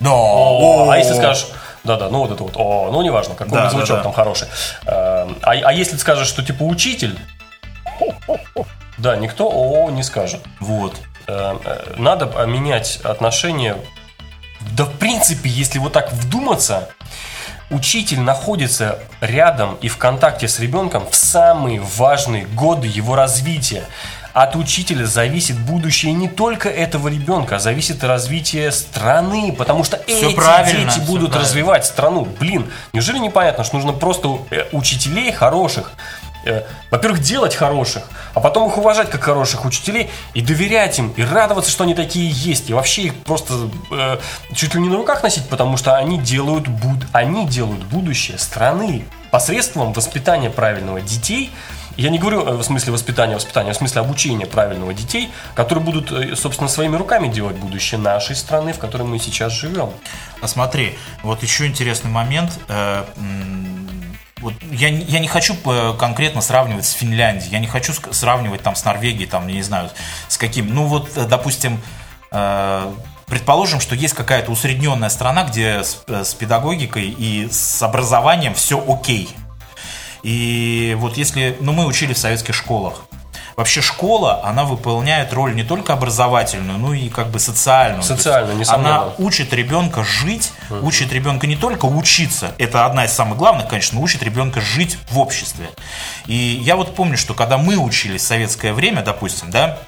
Но. А если скажешь, да-да, ну вот это вот, о, ну неважно, какой да, звучок да, да. там хороший. Э, а, а если ты скажешь, что типа учитель, да, никто о не скажет. Вот. Э, надо менять отношения. Да, в принципе, если вот так вдуматься, Учитель находится рядом и в контакте с ребенком в самые важные годы его развития. От учителя зависит будущее не только этого ребенка, а зависит и развитие страны, потому что все эти правильно, дети будут правильно. развивать страну. Блин, неужели непонятно, что нужно просто э, учителей хороших Э, во-первых, делать хороших, а потом их уважать как хороших учителей и доверять им, и радоваться, что они такие есть, и вообще их просто э, чуть ли не на руках носить, потому что они делают, буд они делают будущее страны посредством воспитания правильного детей. Я не говорю э, в смысле воспитания, воспитания, в смысле обучения правильного детей, которые будут, э, собственно, своими руками делать будущее нашей страны, в которой мы сейчас живем. А смотри, вот еще интересный момент вот я, я не хочу э, конкретно сравнивать с Финляндией, я не хочу сравнивать там с Норвегией, там, не знаю, с каким. Ну вот, э, допустим, э, предположим, что есть какая-то усредненная страна, где с, с педагогикой и с образованием все окей. И вот если, ну мы учили в советских школах, вообще школа, она выполняет роль не только образовательную, но и как бы социальную. Социальную, несомненно. Она учит ребенка жить, uh-huh. учит ребенка не только учиться, это одна из самых главных, конечно, но учит ребенка жить в обществе. И я вот помню, что когда мы учились в советское время, допустим, да,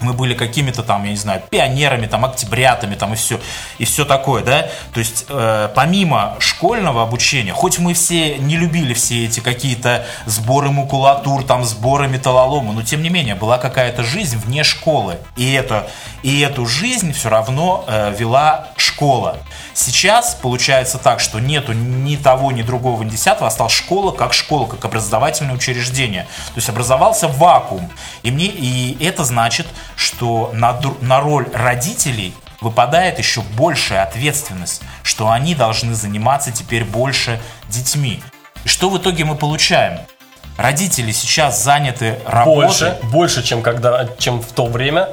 мы были какими-то там, я не знаю, пионерами, там, октябрятами, там, и все, и все такое, да, то есть, э, помимо школьного обучения, хоть мы все не любили все эти какие-то сборы макулатур, там, сборы металлолома, но, тем не менее, была какая-то жизнь вне школы, и, это, и эту жизнь все равно э, вела школа. Сейчас получается так, что нету ни того, ни другого, ни десятого, а стала школа как школа, как образовательное учреждение. То есть образовался вакуум. И, мне, и это значит, что на, на роль родителей выпадает еще большая ответственность, что они должны заниматься теперь больше детьми. И что в итоге мы получаем? Родители сейчас заняты работой. Больше, больше чем, когда, чем в то время.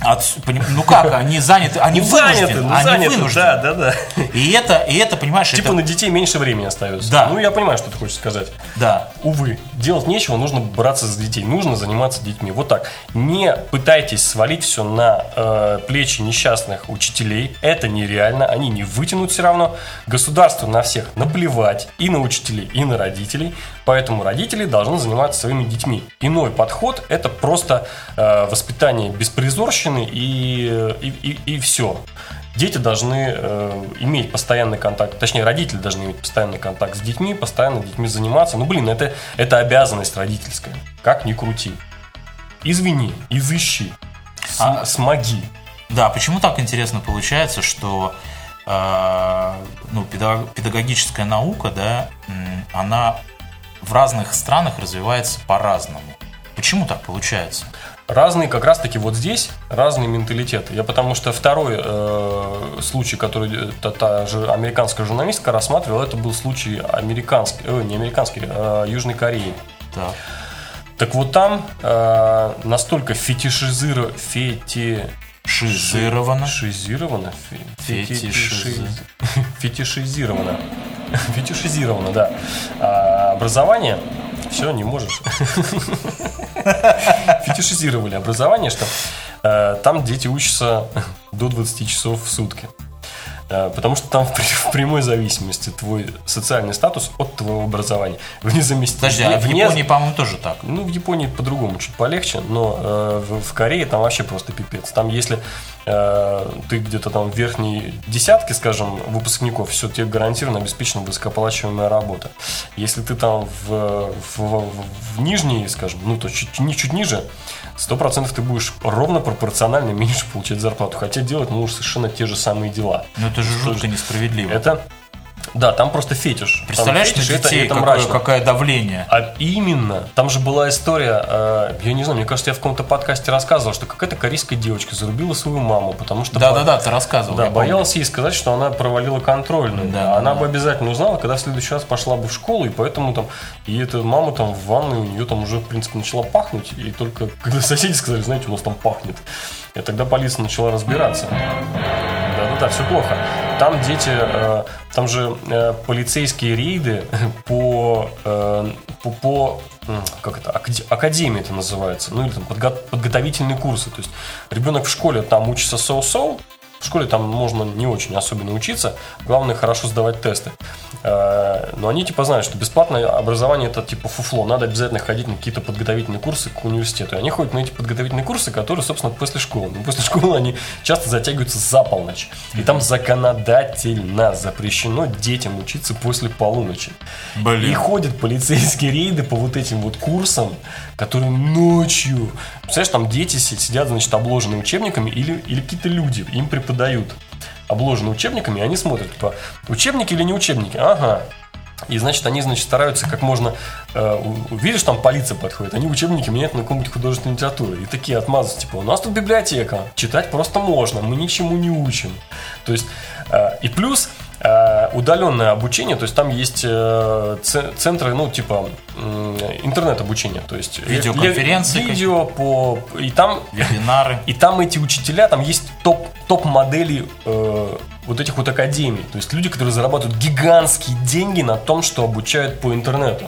От, ну как, они заняты, они ну, вынуждены, заняты, ну, они заняты, вынуждены. Да, да, да. И это, и это, понимаешь, типа это... на детей меньше времени остается. Да. Ну я понимаю, что ты хочешь сказать. Да. Увы, делать нечего, нужно браться за детей, нужно заниматься детьми. Вот так. Не пытайтесь свалить все на э, плечи несчастных учителей. Это нереально, они не вытянут все равно. Государству на всех наплевать и на учителей, и на родителей. Поэтому родители должны заниматься своими детьми. Иной подход – это просто э, воспитание беспризорщины и, и, и, и все. Дети должны э, иметь постоянный контакт, точнее, родители должны иметь постоянный контакт с детьми, постоянно детьми заниматься. Ну, блин, это, это обязанность родительская. Как ни крути. Извини, изыщи, а, смоги. Да, почему так интересно получается, что э, ну, педагогическая наука, да, она в разных странах развивается по-разному. Почему так получается? Разные как раз-таки вот здесь, разные менталитеты. Я потому что второй э, случай, который э, та, та же американская журналистка рассматривала, это был случай американский, э, не американский, а Южной Кореи. Так. Так вот там э, настолько фетишизировано, фети... Шизировано. Шизировано? Фе- Фетишиз- фетиши- Фетишизировано. Фетишизировано, да. А образование... Все, не можешь. Фетишизировали образование, что э, там дети учатся до 20 часов в сутки. Э, Потому что там в прямой зависимости твой социальный статус от твоего образования. Вне зависимости. Подожди, а в вне- Японии, по-моему, тоже так. ну, в Японии по-другому, чуть полегче, но э, в, в Корее там вообще просто пипец. Там, если э, ты где-то там в верхней десятке, скажем, выпускников, все, тебе гарантированно обеспечена высокооплачиваемая работа. Если ты там в, в, в- в нижней, скажем, ну, то чуть, ни- чуть ниже, сто процентов ты будешь ровно пропорционально меньше получать зарплату. Хотя делать можешь совершенно те же самые дела. Но это же жутко несправедливо. Это, да, там просто фетиш. Там Представляешь, фетиш, на это- детей это какое, мрачно. какое давление. А именно, там же была история, э, я не знаю, мне кажется, я в каком-то подкасте рассказывал, что какая-то корейская девочка зарубила свою маму, потому что... Да-да-да, ты рассказывал. Да, я помню. боялась ей сказать, что она провалила контрольную. Да, она да. бы обязательно узнала, когда в следующий раз пошла бы в школу, и поэтому там, и эта мама там в ванной, у нее там уже, в принципе, начала пахнуть, и только когда соседи сказали, знаете, у нас там пахнет, и тогда полиция начала разбираться. Да-да-да, все плохо. Там дети, э, там же э, полицейские рейды по, э, по, по, как это, акаде- академия это называется, ну или там подго- подготовительные курсы. То есть ребенок в школе там учится соу-соу, в школе там можно не очень особенно учиться, главное хорошо сдавать тесты. Э, Но они типа знают, что бесплатное образование это типа фуфло, надо обязательно ходить на какие-то подготовительные курсы к университету. И они ходят на эти подготовительные курсы, которые, собственно, после школы. Но после школы они часто затягиваются за полночь. И там законодательно запрещено детям учиться после полуночи. Блин. И ходят полицейские рейды по вот этим вот курсам, которые ночью... Представляешь, там дети си- сидят, значит, обложенные учебниками или, или какие-то люди им преподают. Обложены учебниками, и они смотрят, типа, учебники или не учебники? Ага. И, значит, они, значит, стараются как можно... э, видишь, там полиция подходит, они учебники меняют на какую-нибудь художественную литературу. И такие отмазываются, типа, у нас тут библиотека, читать просто можно, мы ничему не учим. То есть, э, и плюс удаленное обучение, то есть там есть э, центры, ну, типа, м, интернет-обучение. То есть Видеоконференции Видео по... И там Вебинары. и там эти учителя, там есть топ, топ-модели э, вот этих вот академий. То есть люди, которые зарабатывают гигантские деньги на том, что обучают по интернету.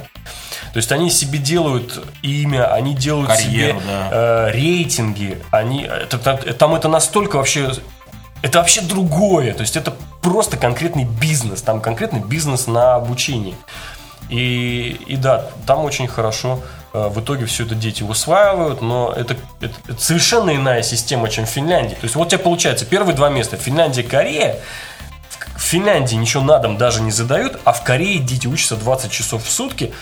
То есть они себе делают имя, они делают Карьеру, себе да. э, рейтинги. Они, это, там это настолько вообще... Это вообще другое. То есть это просто конкретный бизнес. Там конкретный бизнес на обучении. И, и да, там очень хорошо э, в итоге все это дети усваивают, но это, это- это совершенно иная система, чем в Финляндии. То есть вот у тебя получается первые два места Финляндия, Корея. В Финляндии ничего на дом даже не задают, а в Корее дети учатся 20 часов в сутки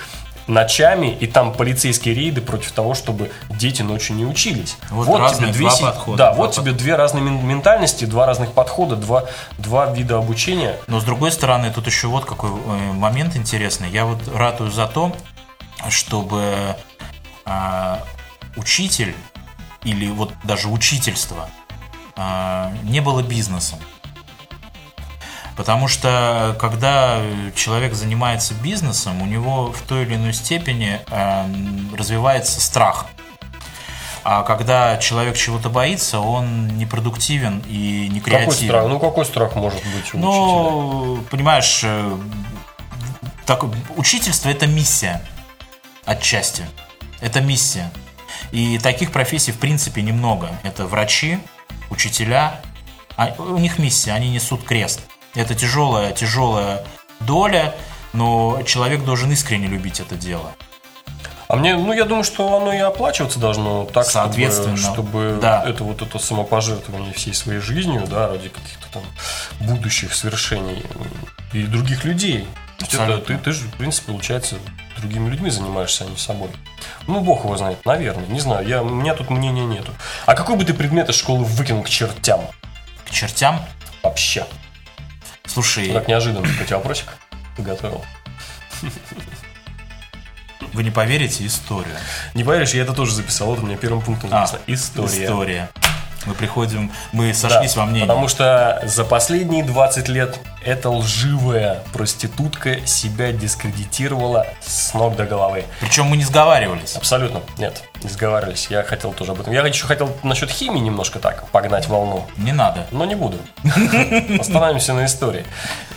ночами, и там полицейские рейды против того, чтобы дети ночью не учились. Вот разные два си- подхода, Да, два вот тебе две разные мен- ментальности, два разных подхода, два, два вида обучения. Но с другой стороны, тут еще вот какой э, момент интересный. Я вот ратую за то, чтобы а, учитель или вот даже учительство а, не было бизнесом. Потому что когда человек занимается бизнесом, у него в той или иной степени а, развивается страх. А когда человек чего-то боится, он непродуктивен и не Какой креативен. страх? Ну какой страх может быть у учителя? Ну, понимаешь, э, так, учительство это миссия отчасти. Это миссия. И таких профессий, в принципе, немного. Это врачи, учителя. А у них миссия, они несут крест. Это тяжелая, тяжелая доля, но человек должен искренне любить это дело. А мне, ну, я думаю, что оно и оплачиваться должно так, чтобы- Соответственно, чтобы, да. это вот это самопожертвование всей своей жизнью, да, ради каких-то там будущих свершений и других людей. Это ты, ты же, в принципе, получается, другими людьми занимаешься, а не собой. Ну, бог его знает, наверное, не знаю, я, у меня тут мнения нету. А какой бы ты предмет из школы выкинул к чертям? К чертям. Вообще. Слушай, Так неожиданно, тебя вопросик подготовил. Вы не поверите, историю. Не поверишь, я это тоже записал. Вот у меня первым пунктом А, написано. История. История. Мы приходим, мы сошлись Да, во мнении. Потому что за последние 20 лет эта лживая проститутка себя дискредитировала с ног до головы. Причем мы не сговаривались. Абсолютно. Нет, не сговаривались. Я хотел тоже об этом. Я еще хотел насчет химии немножко так погнать волну. Не надо. Но не буду. Остановимся на истории.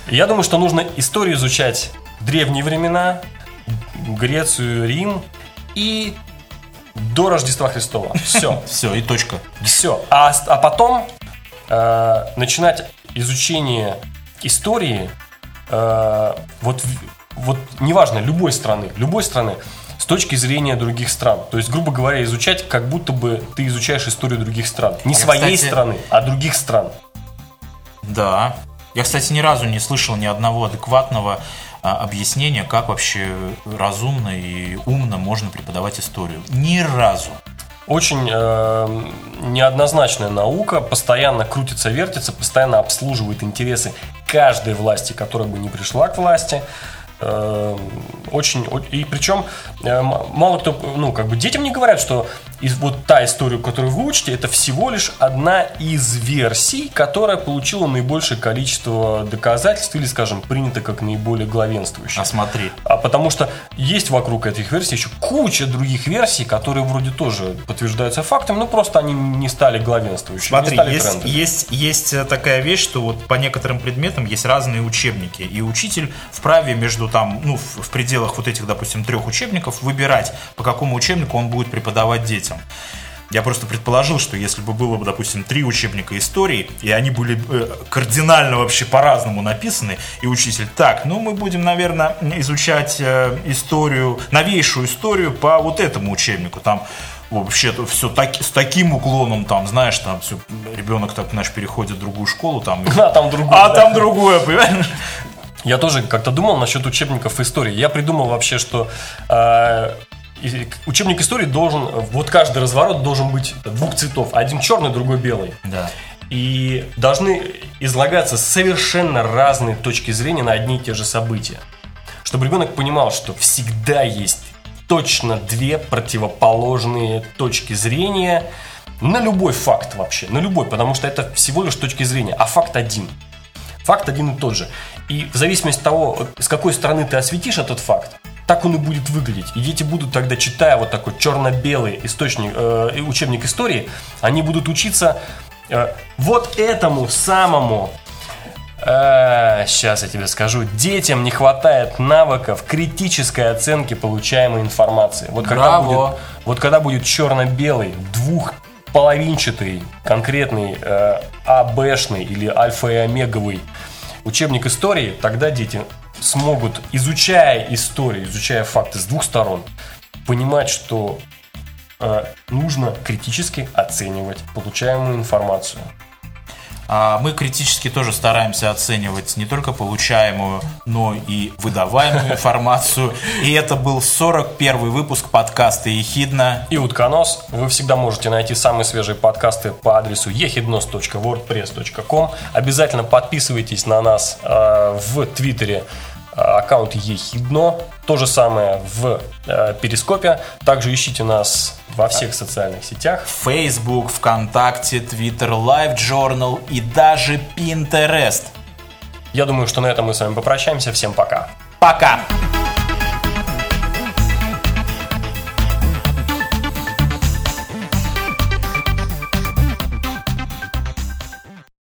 Я думаю, что нужно историю изучать древние времена, Грецию, Рим и до Рождества Христова. Все. Все, и точка. Все. А, а потом э, начинать изучение истории, э, вот, вот неважно, любой страны, любой страны, с точки зрения других стран. То есть, грубо говоря, изучать, как будто бы ты изучаешь историю других стран. Не Я, своей кстати- страны, а других стран. Да. Я, кстати, ни разу не слышал ни одного адекватного а, объяснения, как вообще разумно и умно можно преподавать историю. Ни разу. Очень э, неоднозначная наука, постоянно крутится, вертится, постоянно обслуживает интересы каждой власти, которая бы не пришла к власти. Э, очень, и причем э, мало кто, ну, как бы детям не говорят, что из, вот та история, которую вы учите, это всего лишь одна из версий, которая получила наибольшее количество доказательств или, скажем, принята как наиболее главенствующая. А смотри. А потому что есть вокруг этих версий еще куча других версий, которые вроде тоже подтверждаются фактами, но просто они не стали главенствующими, Смотри, стали есть, есть, есть э, такая вещь, что вот по некоторым предметам есть разные учебники, и учитель вправе между там, ну, в, в пределах вот этих, допустим, трех учебников выбирать, по какому учебнику он будет преподавать детям. Я просто предположил, что если бы было бы, допустим, три учебника истории, и они были э, кардинально вообще по-разному написаны, и учитель, так, ну мы будем, наверное, изучать э, историю, новейшую историю по вот этому учебнику, там вообще все так, с таким уклоном, там, знаешь, там все, ребенок так, знаешь, переходит в другую школу, там, А там другое. а да. там другое, понимаешь? Я тоже как-то думал насчет учебников истории. Я придумал вообще, что э, и- учебник истории должен, вот каждый разворот должен быть двух цветов. Один черный, другой белый. Да. И должны излагаться совершенно разные точки зрения на одни и те же события. Чтобы ребенок понимал, что всегда есть точно две противоположные точки зрения на любой факт вообще, на любой, потому что это всего лишь точки зрения, а факт один. Факт один и тот же. И в зависимости от того, с какой стороны ты осветишь этот факт, так он и будет выглядеть. И дети будут тогда, читая вот такой черно-белый источник, э, учебник истории, они будут учиться э, вот этому самому сейчас я тебе скажу. Детям не хватает навыков критической оценки получаемой информации. Вот когда Браво. будет, вот когда будет черно-белый, двухполовинчатый, конкретный э, АБшный или альфа и омеговый учебник истории, тогда дети смогут, изучая историю, изучая факты с двух сторон, понимать, что э, нужно критически оценивать получаемую информацию. А Мы критически тоже стараемся оценивать не только получаемую, но и выдаваемую информацию. И это был 41 выпуск подкаста «Ехидна». и утконос. Вы всегда можете найти самые свежие подкасты по адресу ehidnos.wordpress.com. Обязательно подписывайтесь на нас э, в Твиттере аккаунт ехидно. То же самое в э, Перископе. Также ищите нас во всех социальных сетях. Facebook, ВКонтакте, Twitter, Live Journal и даже Pinterest. Я думаю, что на этом мы с вами попрощаемся. Всем пока. Пока!